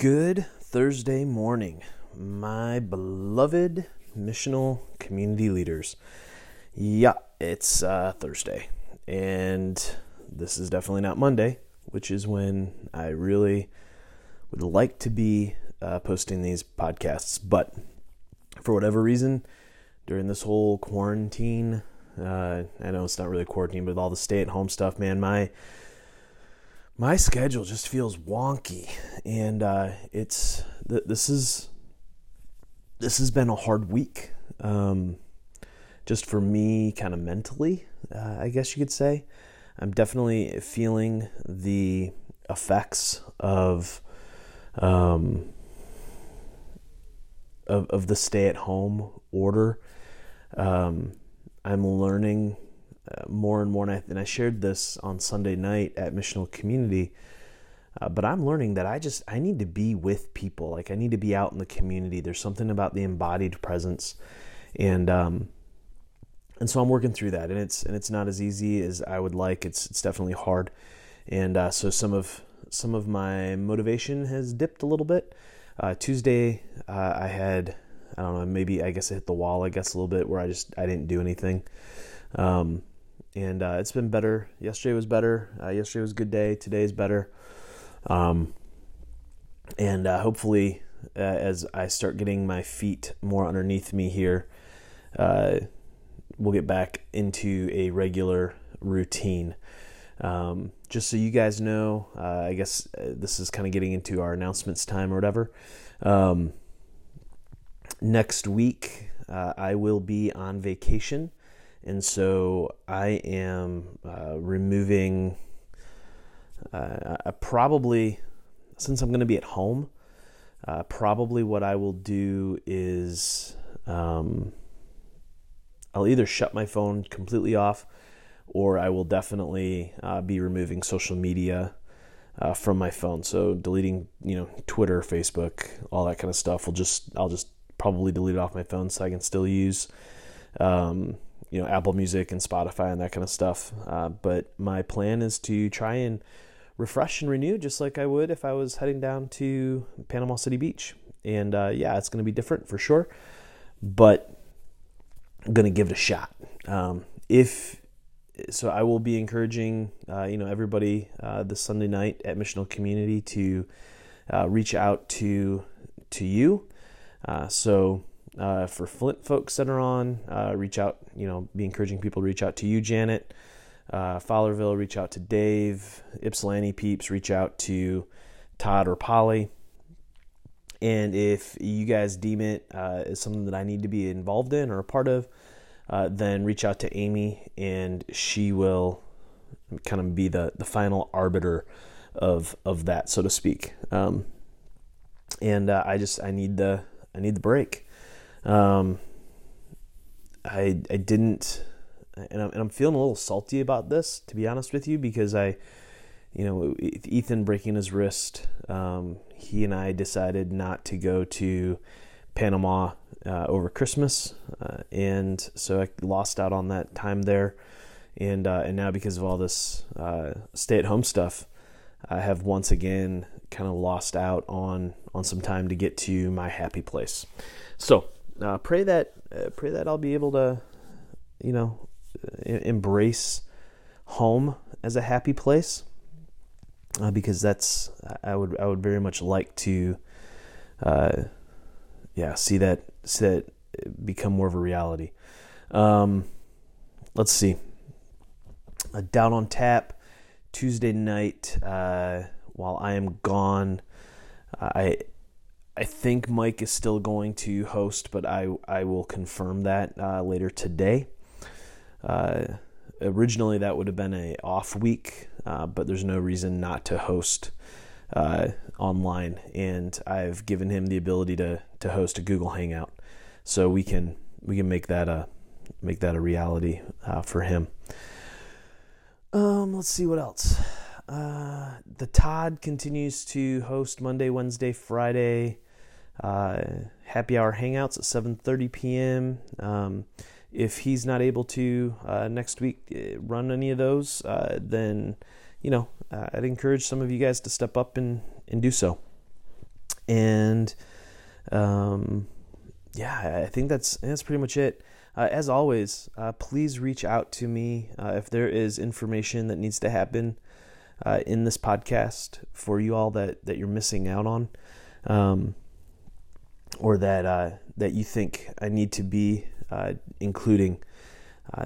Good Thursday morning, my beloved missional community leaders. Yeah, it's uh, Thursday, and this is definitely not Monday, which is when I really would like to be uh, posting these podcasts. But for whatever reason, during this whole quarantine, uh, I know it's not really quarantine, but all the stay at home stuff, man, my my schedule just feels wonky, and uh, it's th- this is this has been a hard week, um, just for me, kind of mentally, uh, I guess you could say. I'm definitely feeling the effects of um, of, of the stay at home order. Um, I'm learning uh, more and more, and I, and I, shared this on Sunday night at Missional Community. Uh, but I'm learning that I just I need to be with people. Like I need to be out in the community. There's something about the embodied presence, and um, and so I'm working through that. And it's and it's not as easy as I would like. It's it's definitely hard, and uh, so some of some of my motivation has dipped a little bit. Uh, Tuesday uh, I had I don't know maybe I guess I hit the wall I guess a little bit where I just I didn't do anything. Um, and uh, it's been better. Yesterday was better. Uh, yesterday was a good day. Today is better. Um, and uh, hopefully, uh, as I start getting my feet more underneath me here, uh, we'll get back into a regular routine. Um, just so you guys know, uh, I guess this is kind of getting into our announcements time or whatever. Um, next week, I will be on vacation. And so I am uh, removing, uh, probably, since I'm going to be at home, uh, probably what I will do is um, I'll either shut my phone completely off or I will definitely uh, be removing social media. Uh, from my phone, so deleting, you know, Twitter, Facebook, all that kind of stuff. Will just I'll just probably delete it off my phone so I can still use um, you know Apple Music and Spotify and that kind of stuff. Uh, but my plan is to try and refresh and renew, just like I would if I was heading down to Panama City Beach. And uh, yeah, it's going to be different for sure, but I'm going to give it a shot. Um, if so, I will be encouraging uh, you know everybody uh, this Sunday night at Missional Community to uh, reach out to to you. Uh, so uh, for Flint folks that are on, uh, reach out, you know, be encouraging people to reach out to you, Janet. Uh, Fowlerville, reach out to Dave. Ypsilanti peeps, reach out to Todd or Polly. And if you guys deem it uh, as something that I need to be involved in or a part of, uh, then reach out to Amy and she will kind of be the, the final arbiter of of that, so to speak. Um, and uh, I just I need the I need the break. Um, I I didn't, and I'm, and I'm feeling a little salty about this, to be honest with you, because I, you know, Ethan breaking his wrist, um, he and I decided not to go to Panama uh, over Christmas, uh, and so I lost out on that time there, and uh, and now because of all this uh, stay-at-home stuff, I have once again kind of lost out on on some time to get to my happy place. So uh, pray that uh, pray that I'll be able to, you know, embrace home as a happy place, uh, because that's I would I would very much like to, uh, yeah, see that see that become more of a reality. Um, let's see. down on tap Tuesday night uh, while I am gone. I I think Mike is still going to host, but I I will confirm that uh, later today. Uh, originally, that would have been a off week, uh, but there's no reason not to host uh, online, and I've given him the ability to to host a Google Hangout, so we can we can make that a make that a reality uh, for him. Um, let's see what else. Uh, the Todd continues to host Monday, Wednesday, Friday uh, happy hour hangouts at 7:30 p.m. Um, if he's not able to uh, next week uh, run any of those, uh, then you know uh, I'd encourage some of you guys to step up and and do so. And um, yeah, I think that's that's pretty much it. Uh, as always, uh, please reach out to me uh, if there is information that needs to happen uh, in this podcast for you all that, that you're missing out on, um, or that uh, that you think I need to be uh, including.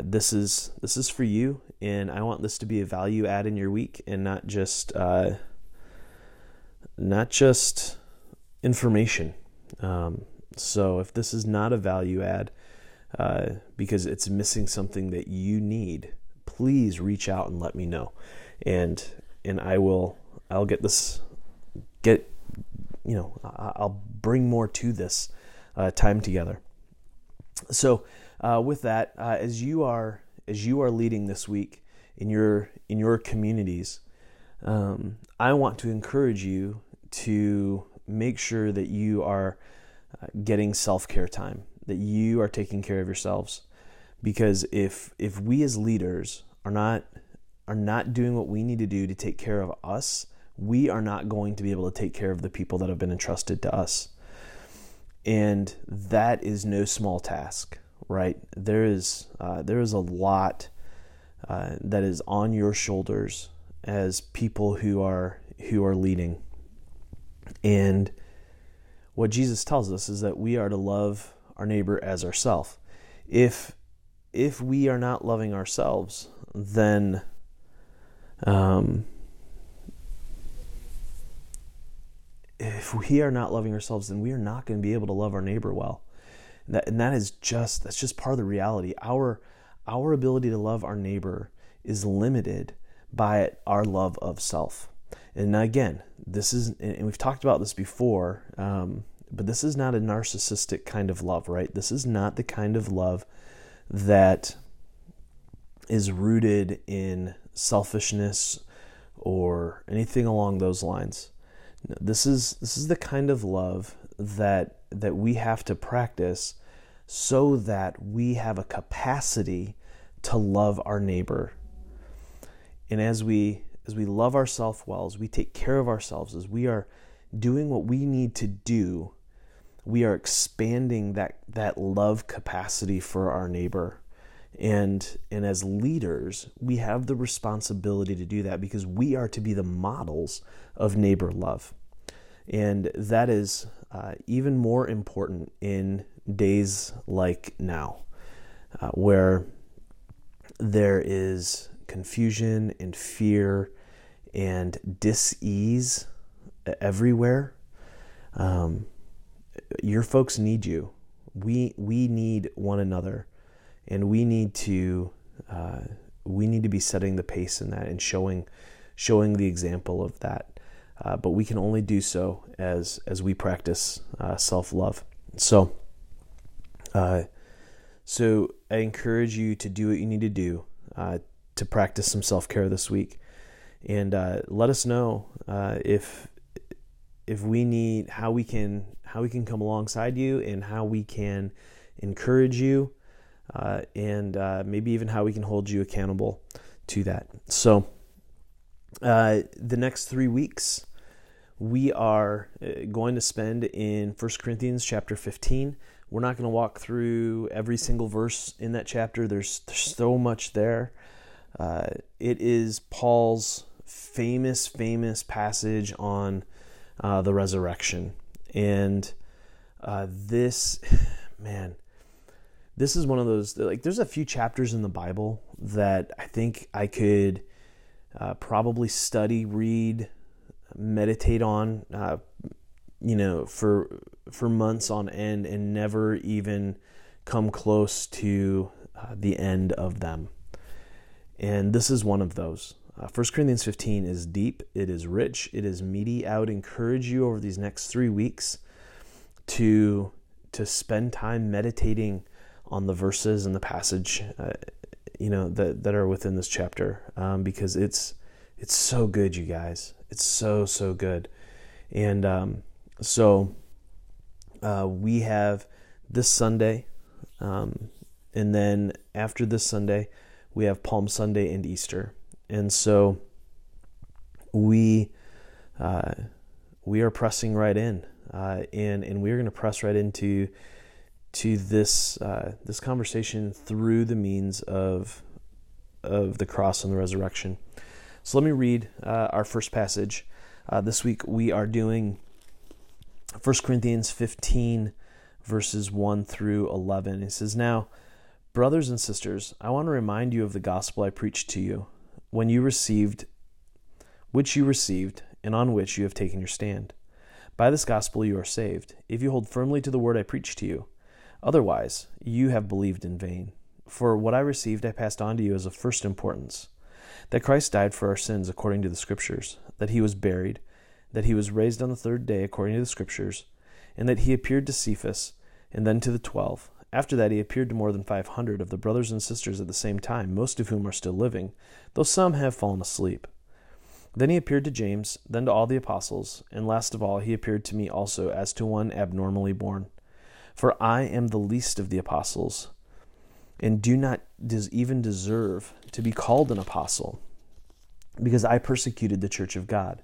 this is this is for you, and I want this to be a value add in your week, and not just not just information. Um, so if this is not a value add uh, because it's missing something that you need, please reach out and let me know, and and I will I'll get this get you know I'll bring more to this uh, time together. So uh, with that, uh, as you are as you are leading this week in your in your communities, um, I want to encourage you to make sure that you are uh, getting self care time, that you are taking care of yourselves. Because if if we as leaders are not are not doing what we need to do to take care of us, we are not going to be able to take care of the people that have been entrusted to us. And that is no small task, right? There is uh, there is a lot uh, that is on your shoulders as people who are who are leading. And what Jesus tells us is that we are to love our neighbor as ourselves. If if we are not loving ourselves, then um, if we are not loving ourselves, then we are not going to be able to love our neighbor well. And that, and that is just that's just part of the reality. Our our ability to love our neighbor is limited by our love of self. And again, this is, and we've talked about this before, um, but this is not a narcissistic kind of love, right? This is not the kind of love that is rooted in selfishness or anything along those lines. This is this is the kind of love that that we have to practice so that we have a capacity to love our neighbor. And as we as we love ourselves well, as we take care of ourselves, as we are doing what we need to do, we are expanding that, that love capacity for our neighbor. And, and as leaders, we have the responsibility to do that because we are to be the models of neighbor love. And that is uh, even more important in days like now, uh, where there is confusion and fear and dis-ease everywhere. Um, your folks need you. We we need one another and we need to uh, we need to be setting the pace in that and showing showing the example of that. Uh, but we can only do so as as we practice uh, self-love. So uh, so I encourage you to do what you need to do uh, to practice some self care this week, and uh, let us know if if we need how we can how we can come alongside you and how we can encourage you, uh, and uh, maybe even how we can hold you accountable to that. So, uh, the next three weeks we are going to spend in 1 Corinthians chapter 15. We're not going to walk through every single verse in that chapter. There's, there's so much there. Uh, it is Paul's famous, famous passage on uh, the resurrection. And uh, this, man, this is one of those, like, there's a few chapters in the Bible that I think I could uh, probably study, read, meditate on, uh, you know, for for months on end and never even come close to uh, the end of them. And this is one of those. Uh, 1 Corinthians 15 is deep, it is rich, it is meaty. I would encourage you over these next three weeks to, to spend time meditating on the verses and the passage, uh, you know, that, that are within this chapter, um, because it's, it's so good, you guys. It's so, so good. And um, so uh, we have this Sunday, um, and then after this Sunday, we have Palm Sunday and Easter, and so we uh, we are pressing right in. uh, and and we're going to press right into to this uh, this conversation through the means of of the cross and the resurrection. So let me read uh, our first passage. Uh, this week we are doing 1 Corinthians 15 verses 1 through 11. It says, Now, brothers and sisters, I want to remind you of the gospel I preached to you, when you received, which you received, and on which you have taken your stand. By this gospel you are saved, if you hold firmly to the word I preached to you. Otherwise, you have believed in vain. For what I received I passed on to you as of first importance that Christ died for our sins according to the Scriptures, that he was buried, that he was raised on the third day according to the Scriptures and that he appeared to Cephas, and then to the twelve. After that, he appeared to more than five hundred of the brothers and sisters at the same time, most of whom are still living, though some have fallen asleep. Then he appeared to James, then to all the apostles, and last of all, he appeared to me also as to one abnormally born. For I am the least of the apostles, and do not even deserve to be called an apostle, because I persecuted the church of God.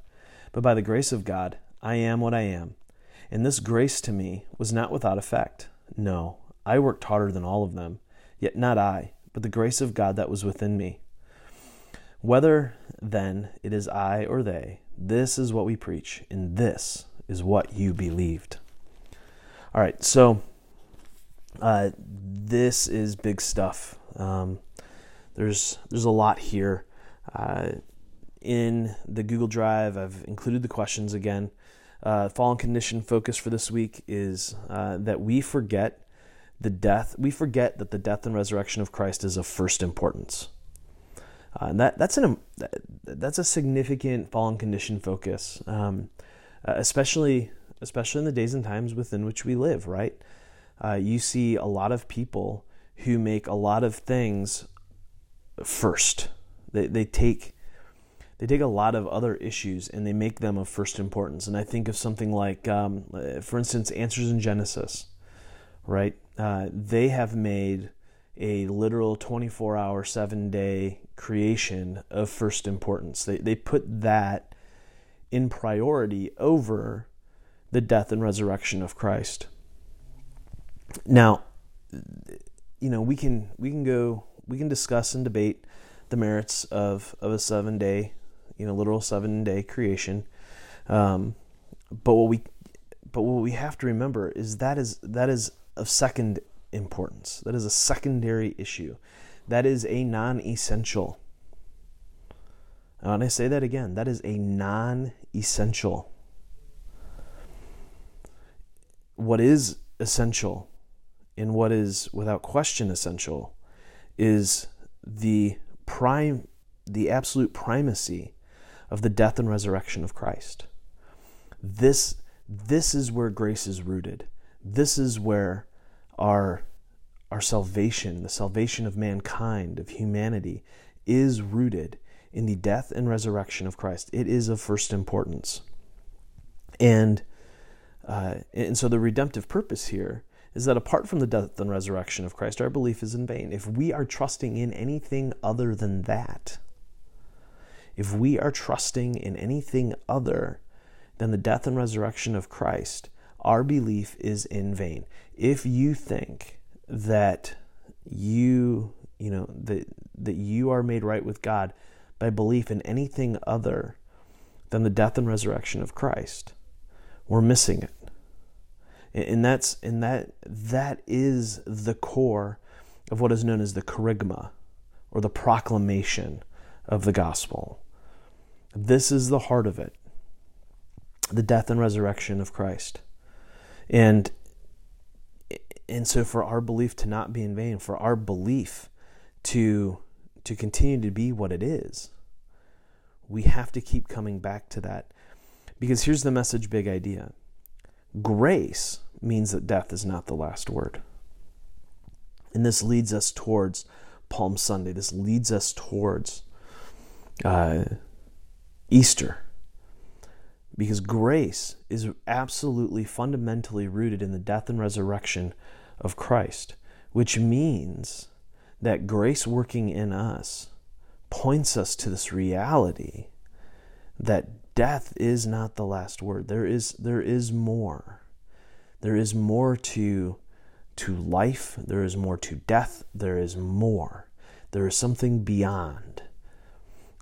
But by the grace of God, I am what I am and this grace to me was not without effect. No, I worked harder than all of them, yet not I, but the grace of God that was within me. Whether then it is I or they, this is what we preach, and this is what you believed. All right, so uh, this is big stuff. Um, there's there's a lot here. Uh, in the Google Drive, I've included the questions again uh, fallen condition focus for this week is uh, that we forget the death. We forget that the death and resurrection of Christ is of first importance. Uh, and that that's an that's a significant fallen condition focus, um, uh, especially especially in the days and times within which we live. Right, uh, you see a lot of people who make a lot of things first. They they take they take a lot of other issues and they make them of first importance. And I think of something like, um, for instance, Answers in Genesis, right? Uh, they have made a literal 24 hour, seven day creation of first importance. They, they put that in priority over the death and resurrection of Christ. Now, you know, we can we can go we can discuss and debate the merits of, of a seven day you know, literal seven day creation. Um, but what we but what we have to remember is that is that is of second importance. That is a secondary issue. That is a non-essential. And I say that again, that is a non-essential. What is essential and what is without question essential is the prime the absolute primacy of the death and resurrection of Christ. This, this is where grace is rooted. This is where our, our salvation, the salvation of mankind, of humanity, is rooted in the death and resurrection of Christ. It is of first importance. And, uh, and so the redemptive purpose here is that apart from the death and resurrection of Christ, our belief is in vain. If we are trusting in anything other than that, if we are trusting in anything other than the death and resurrection of Christ, our belief is in vain. If you think that you, you know, that that you are made right with God by belief in anything other than the death and resurrection of Christ, we're missing it. And that's and that that is the core of what is known as the kerygma or the proclamation of the gospel. This is the heart of it the death and resurrection of Christ. And and so for our belief to not be in vain, for our belief to to continue to be what it is, we have to keep coming back to that. Because here's the message big idea. Grace means that death is not the last word. And this leads us towards Palm Sunday. This leads us towards uh, Easter. Because grace is absolutely fundamentally rooted in the death and resurrection of Christ, which means that grace working in us points us to this reality that death is not the last word. There is there is more. There is more to to life, there is more to death, there is more. There is something beyond.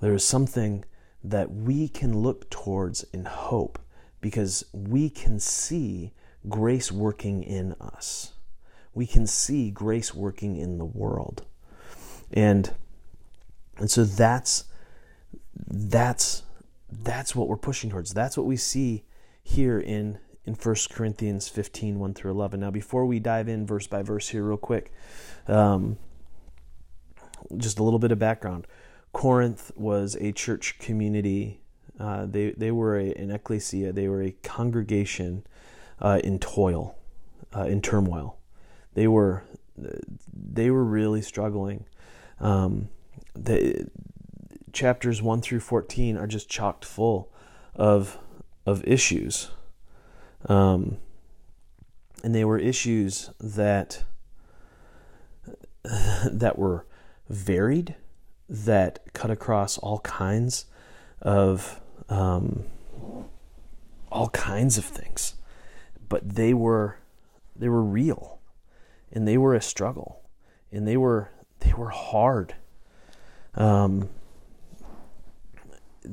There is something that we can look towards in hope because we can see grace working in us. We can see grace working in the world. And and so that's that's that's what we're pushing towards. That's what we see here in in 1 Corinthians 15, 1 through 11. Now, before we dive in verse by verse here, real quick, um, just a little bit of background. Corinth was a church community. Uh, they, they were a, an ecclesia, they were a congregation uh, in toil, uh, in turmoil. They were, they were really struggling. Um, the, chapters 1 through 14 are just chocked full of, of issues. Um, and they were issues that that were varied, that cut across all kinds of um, all kinds of things, but they were they were real, and they were a struggle, and they were they were hard. Um,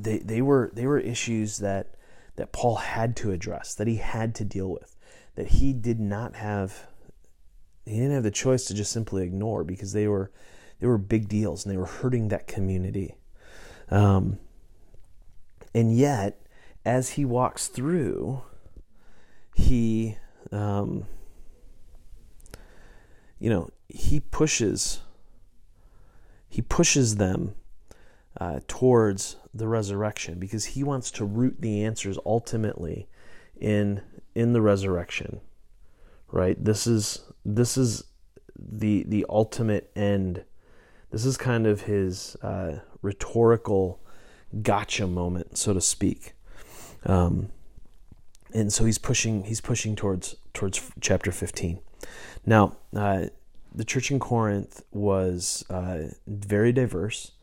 they they were they were issues that that Paul had to address, that he had to deal with, that he did not have he didn't have the choice to just simply ignore because they were they were big deals and they were hurting that community. Um, and yet, as he walks through, he um, you know he pushes he pushes them uh, towards the resurrection because he wants to root the answers ultimately in in the resurrection right? This is this is the the ultimate end. This is kind of his uh, rhetorical gotcha moment so to speak. Um, and so he's pushing he's pushing towards towards chapter 15 now uh, the church in corinth was uh, very diverse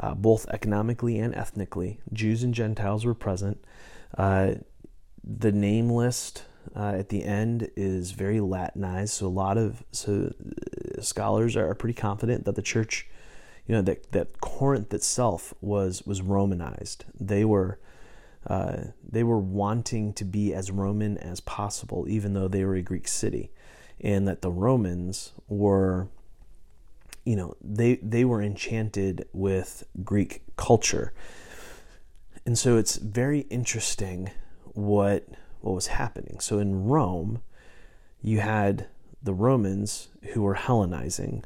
uh, both economically and ethnically. Jews and Gentiles were present. Uh, the name list uh, at the end is very Latinized, so a lot of so uh, scholars are pretty confident that the church, you know, that that Corinth itself was was Romanized. They were. Uh, they were wanting to be as Roman as possible, even though they were a Greek city, and that the Romans were you know they they were enchanted with Greek culture, and so it's very interesting what what was happening. So in Rome, you had the Romans who were Hellenizing,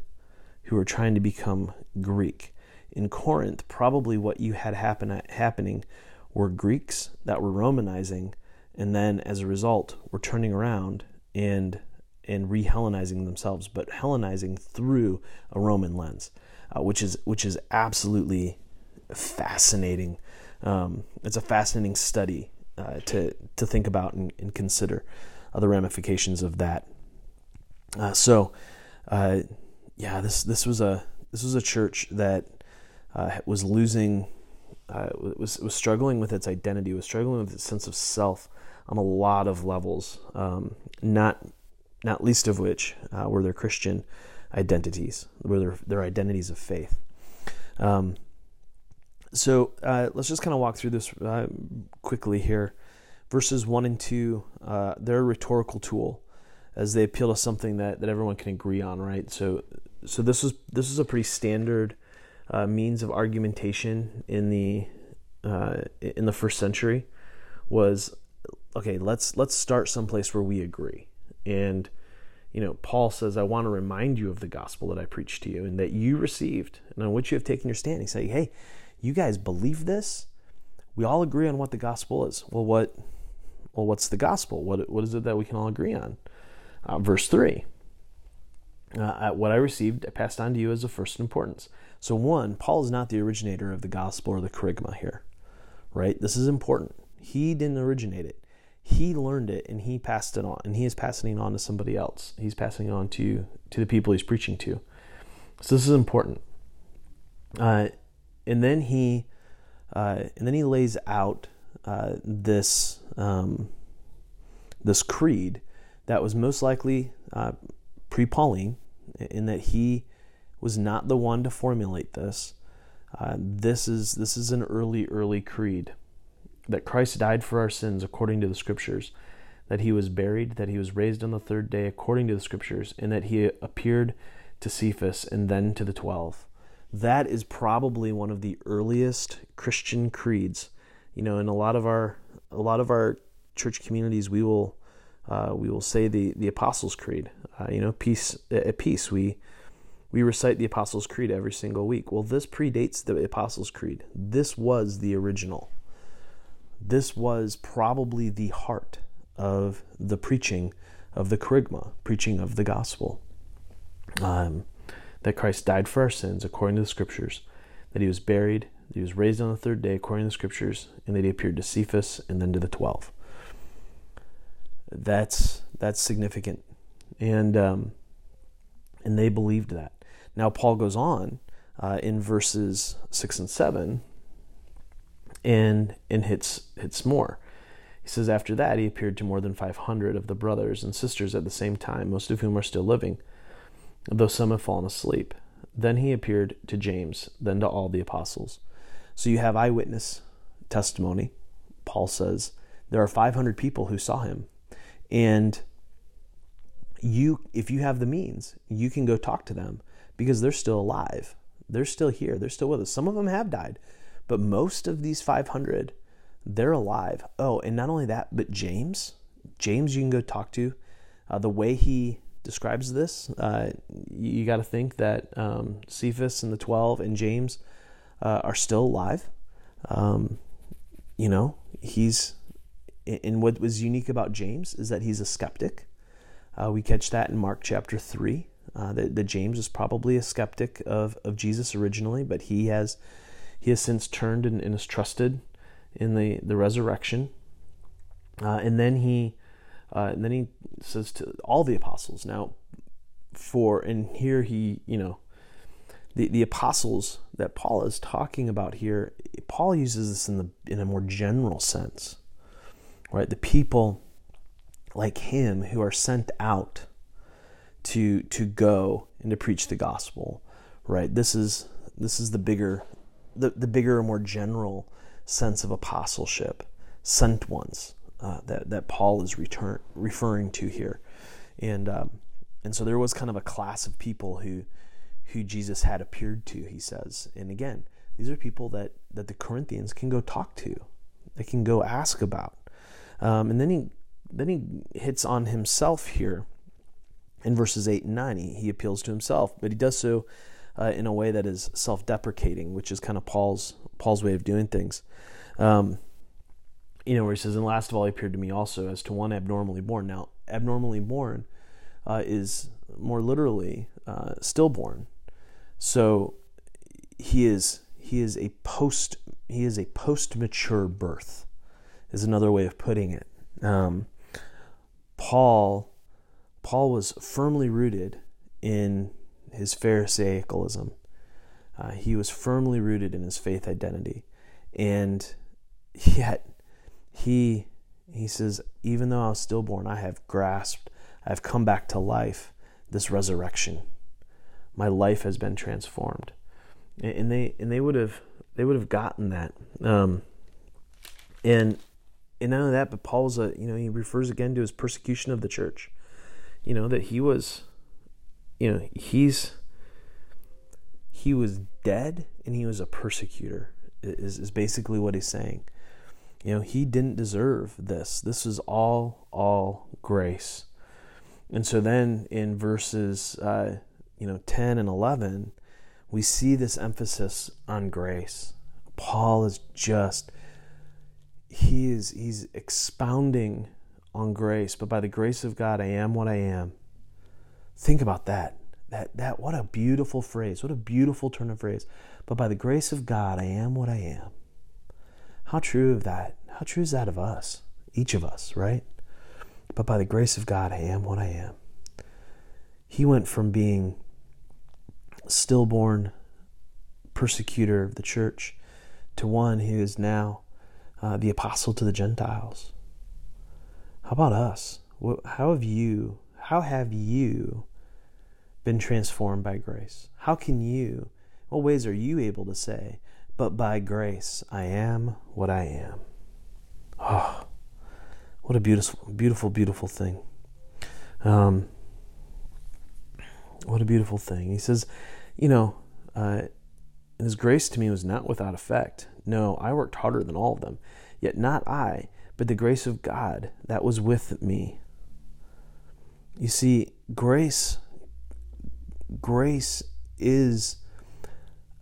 who were trying to become Greek. In Corinth, probably what you had happen happening were Greeks that were Romanizing, and then as a result, were turning around and and re-Hellenizing themselves, but Hellenizing through a Roman lens, uh, which is which is absolutely fascinating. Um, it's a fascinating study uh, to to think about and, and consider the ramifications of that. Uh, so, uh, yeah, this this was a this was a church that uh, was losing, was was struggling with its identity, was struggling with its sense of self on a lot of levels. Um, not not least of which uh, were their Christian identities, were their, their identities of faith. Um, so uh, let's just kind of walk through this uh, quickly here. Verses 1 and 2, uh, they're a rhetorical tool as they appeal to something that, that everyone can agree on, right? So, so this is this is a pretty standard uh, means of argumentation in the uh, in the first century. Was okay. Let's let's start someplace where we agree, and, you know, Paul says, I want to remind you of the gospel that I preached to you and that you received and on which you have taken your stand. He say, hey, you guys believe this? We all agree on what the gospel is. Well, what? Well, what's the gospel? What, what is it that we can all agree on? Uh, verse 3 uh, What I received, I passed on to you as of first importance. So, one, Paul is not the originator of the gospel or the kerygma here, right? This is important. He didn't originate it he learned it and he passed it on and he is passing it on to somebody else. He's passing it on to to the people he's preaching to. So this is important. Uh, and then he uh, and then he lays out uh, this um, this creed that was most likely uh, pre Pauline, in that he was not the one to formulate this. Uh, this is this is an early early creed that Christ died for our sins according to the Scriptures, that he was buried, that he was raised on the third day according to the Scriptures, and that he appeared to Cephas and then to the twelve. That is probably one of the earliest Christian creeds. You know, in a lot of our a lot of our church communities, we will uh, we will say the the Apostles' Creed. Uh, you know, peace at peace. We we recite the Apostles' Creed every single week. Well, this predates the Apostles' Creed. This was the original. This was probably the heart of the preaching of the kerygma, preaching of the gospel. Um, that Christ died for our sins according to the Scriptures, that he was buried, that he was raised on the third day according to the Scriptures, and that he appeared to Cephas and then to the twelve. That's that's significant, and um, and they believed that. Now Paul goes on uh, in verses six and seven, and and hits hits more. He says after that he appeared to more than five hundred of the brothers and sisters at the same time, most of whom are still living, though some have fallen asleep. Then he appeared to James, then to all the apostles. So you have eyewitness testimony. Paul says there are 500 people who saw him and you if you have the means you can go talk to them because they're still alive they're still here they're still with us some of them have died but most of these 500 they're alive oh and not only that but james james you can go talk to uh, the way he describes this uh, you, got to think that um, cephas and the 12 and james uh, are still alive um, you know he's and what was unique about James is that he's a skeptic. Uh, we catch that in Mark chapter 3. Uh, that, that, James was probably a skeptic of, of Jesus originally, but he has he has since turned and, and is trusted in the, the resurrection. Uh, and then he uh, and then he says to all the apostles. Now, for and here he you know the, the apostles that Paul is talking about here, Paul uses this in the in a more general sense right? The people like him who are sent out to to go and to preach the gospel, right? This is this is the bigger the, the bigger more general sense of apostleship, sent ones uh, that that Paul is return, referring to here, and um, and so there was kind of a class of people who who Jesus had appeared to. He says, and again, these are people that that the Corinthians can go talk to, they can go ask about, um, and then he then he hits on himself here in verses 8 and 9. He, he appeals to himself, but he does so uh, in a way that is self deprecating, which is kind of Paul's, Paul's way of doing things. Um, you know, where he says, And last of all, he appeared to me also as to one abnormally born. Now, abnormally born uh, is more literally uh, stillborn. So he is he is a post he is a post mature birth is another way of putting it. Um, Paul, Paul was firmly rooted in his Pharisaicalism. Uh, he was firmly rooted in his faith identity, and yet he he says, even though I was stillborn, I have grasped, I have come back to life. This resurrection, my life has been transformed, and they and they would have they would have gotten that. Um, and and none of that, but Paul's a you know he refers again to his persecution of the church. You know that he was, you know he's he was dead and he was a persecutor is is basically what he's saying. You know he didn't deserve this. This is all all grace. And so then in verses uh, you know 10 and 11 we see this emphasis on grace. Paul is just he is he's expounding on grace, but by the grace of God I am what I am. Think about that. That that what a beautiful phrase. What a beautiful turn of phrase. But by the grace of God I am what I am. How true of that? How true is that of us? Each of us, right? But by the grace of God I am what I am. He went from being stillborn persecutor of the church to one who is now uh, the apostle to the Gentiles. How about us? How have you? How have you been transformed by grace? How can you? What ways are you able to say, "But by grace I am what I am"? Oh, what a beautiful, beautiful, beautiful thing. Um, what a beautiful thing. He says, you know, uh, his grace to me was not without effect. No, I worked harder than all of them. Yet not I, but the grace of God that was with me. You see, grace grace is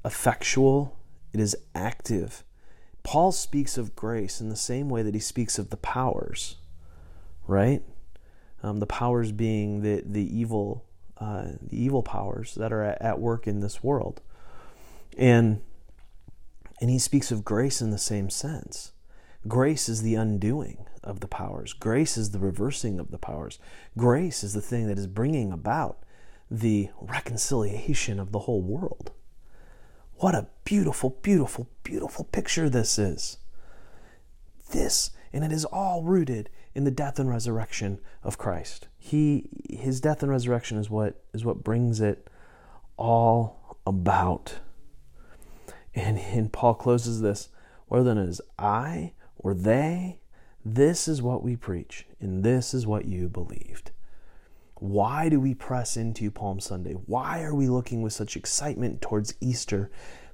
effectual, it is active. Paul speaks of grace in the same way that he speaks of the powers, right? Um, the powers being the the evil uh, the evil powers that are at, at work in this world, and and he speaks of grace in the same sense. Grace is the undoing of the powers. Grace is the reversing of the powers. Grace is the thing that is bringing about the reconciliation of the whole world. What a beautiful, beautiful, beautiful picture this is. This, and it is all rooted in the death and resurrection of Christ. He his death and resurrection is what is what brings it all about. And, and Paul closes this, whether it is I or they, this is what we preach, and this is what you believed. Why do we press into Palm Sunday? Why are we looking with such excitement towards Easter?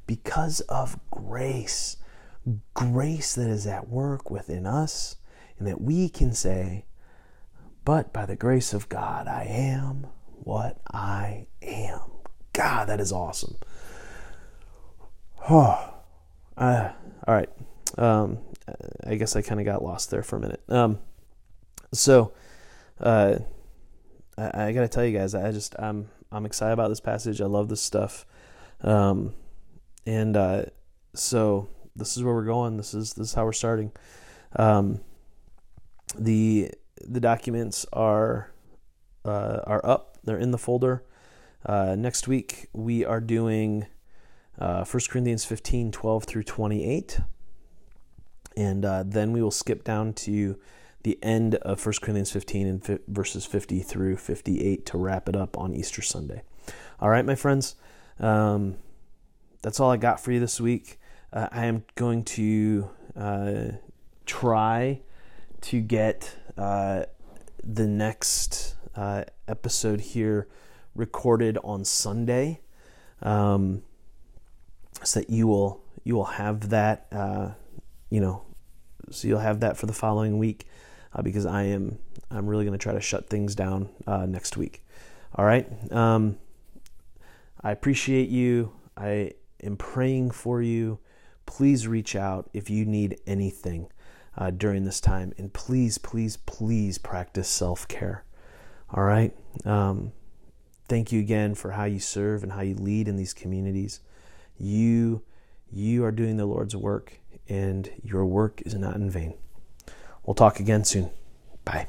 Because of grace. Grace that is at work within us and that we can say, But by the grace of God, I am what I am. God, that is awesome. Oh, uh, all right. Um, I guess I kind of got lost there for a minute. Um, so, uh, I, I got to tell you guys, I just I'm I'm excited about this passage. I love this stuff, um, and uh, so this is where we're going. This is this is how we're starting. Um, the the documents are uh, are up. They're in the folder. Uh, next week we are doing uh, 1 Corinthians 15, 12 through 28. And uh, then we will skip down to the end of 1 Corinthians 15 and fi- verses 50 through 58 to wrap it up on Easter Sunday. All right, my friends, um, that's all I got for you this week. Uh, I am going to uh, try to get uh, the next uh, episode here recorded on Sunday, um, so that you will you will have that uh, you know so you'll have that for the following week uh, because I am I'm really going to try to shut things down uh, next week. All right. Um, I appreciate you. I am praying for you. Please reach out if you need anything uh, during this time. And please, please, please practice self care. All right. Um, thank you again for how you serve and how you lead in these communities. You, you are doing the Lord's work, and your work is not in vain. We'll talk again soon. Bye.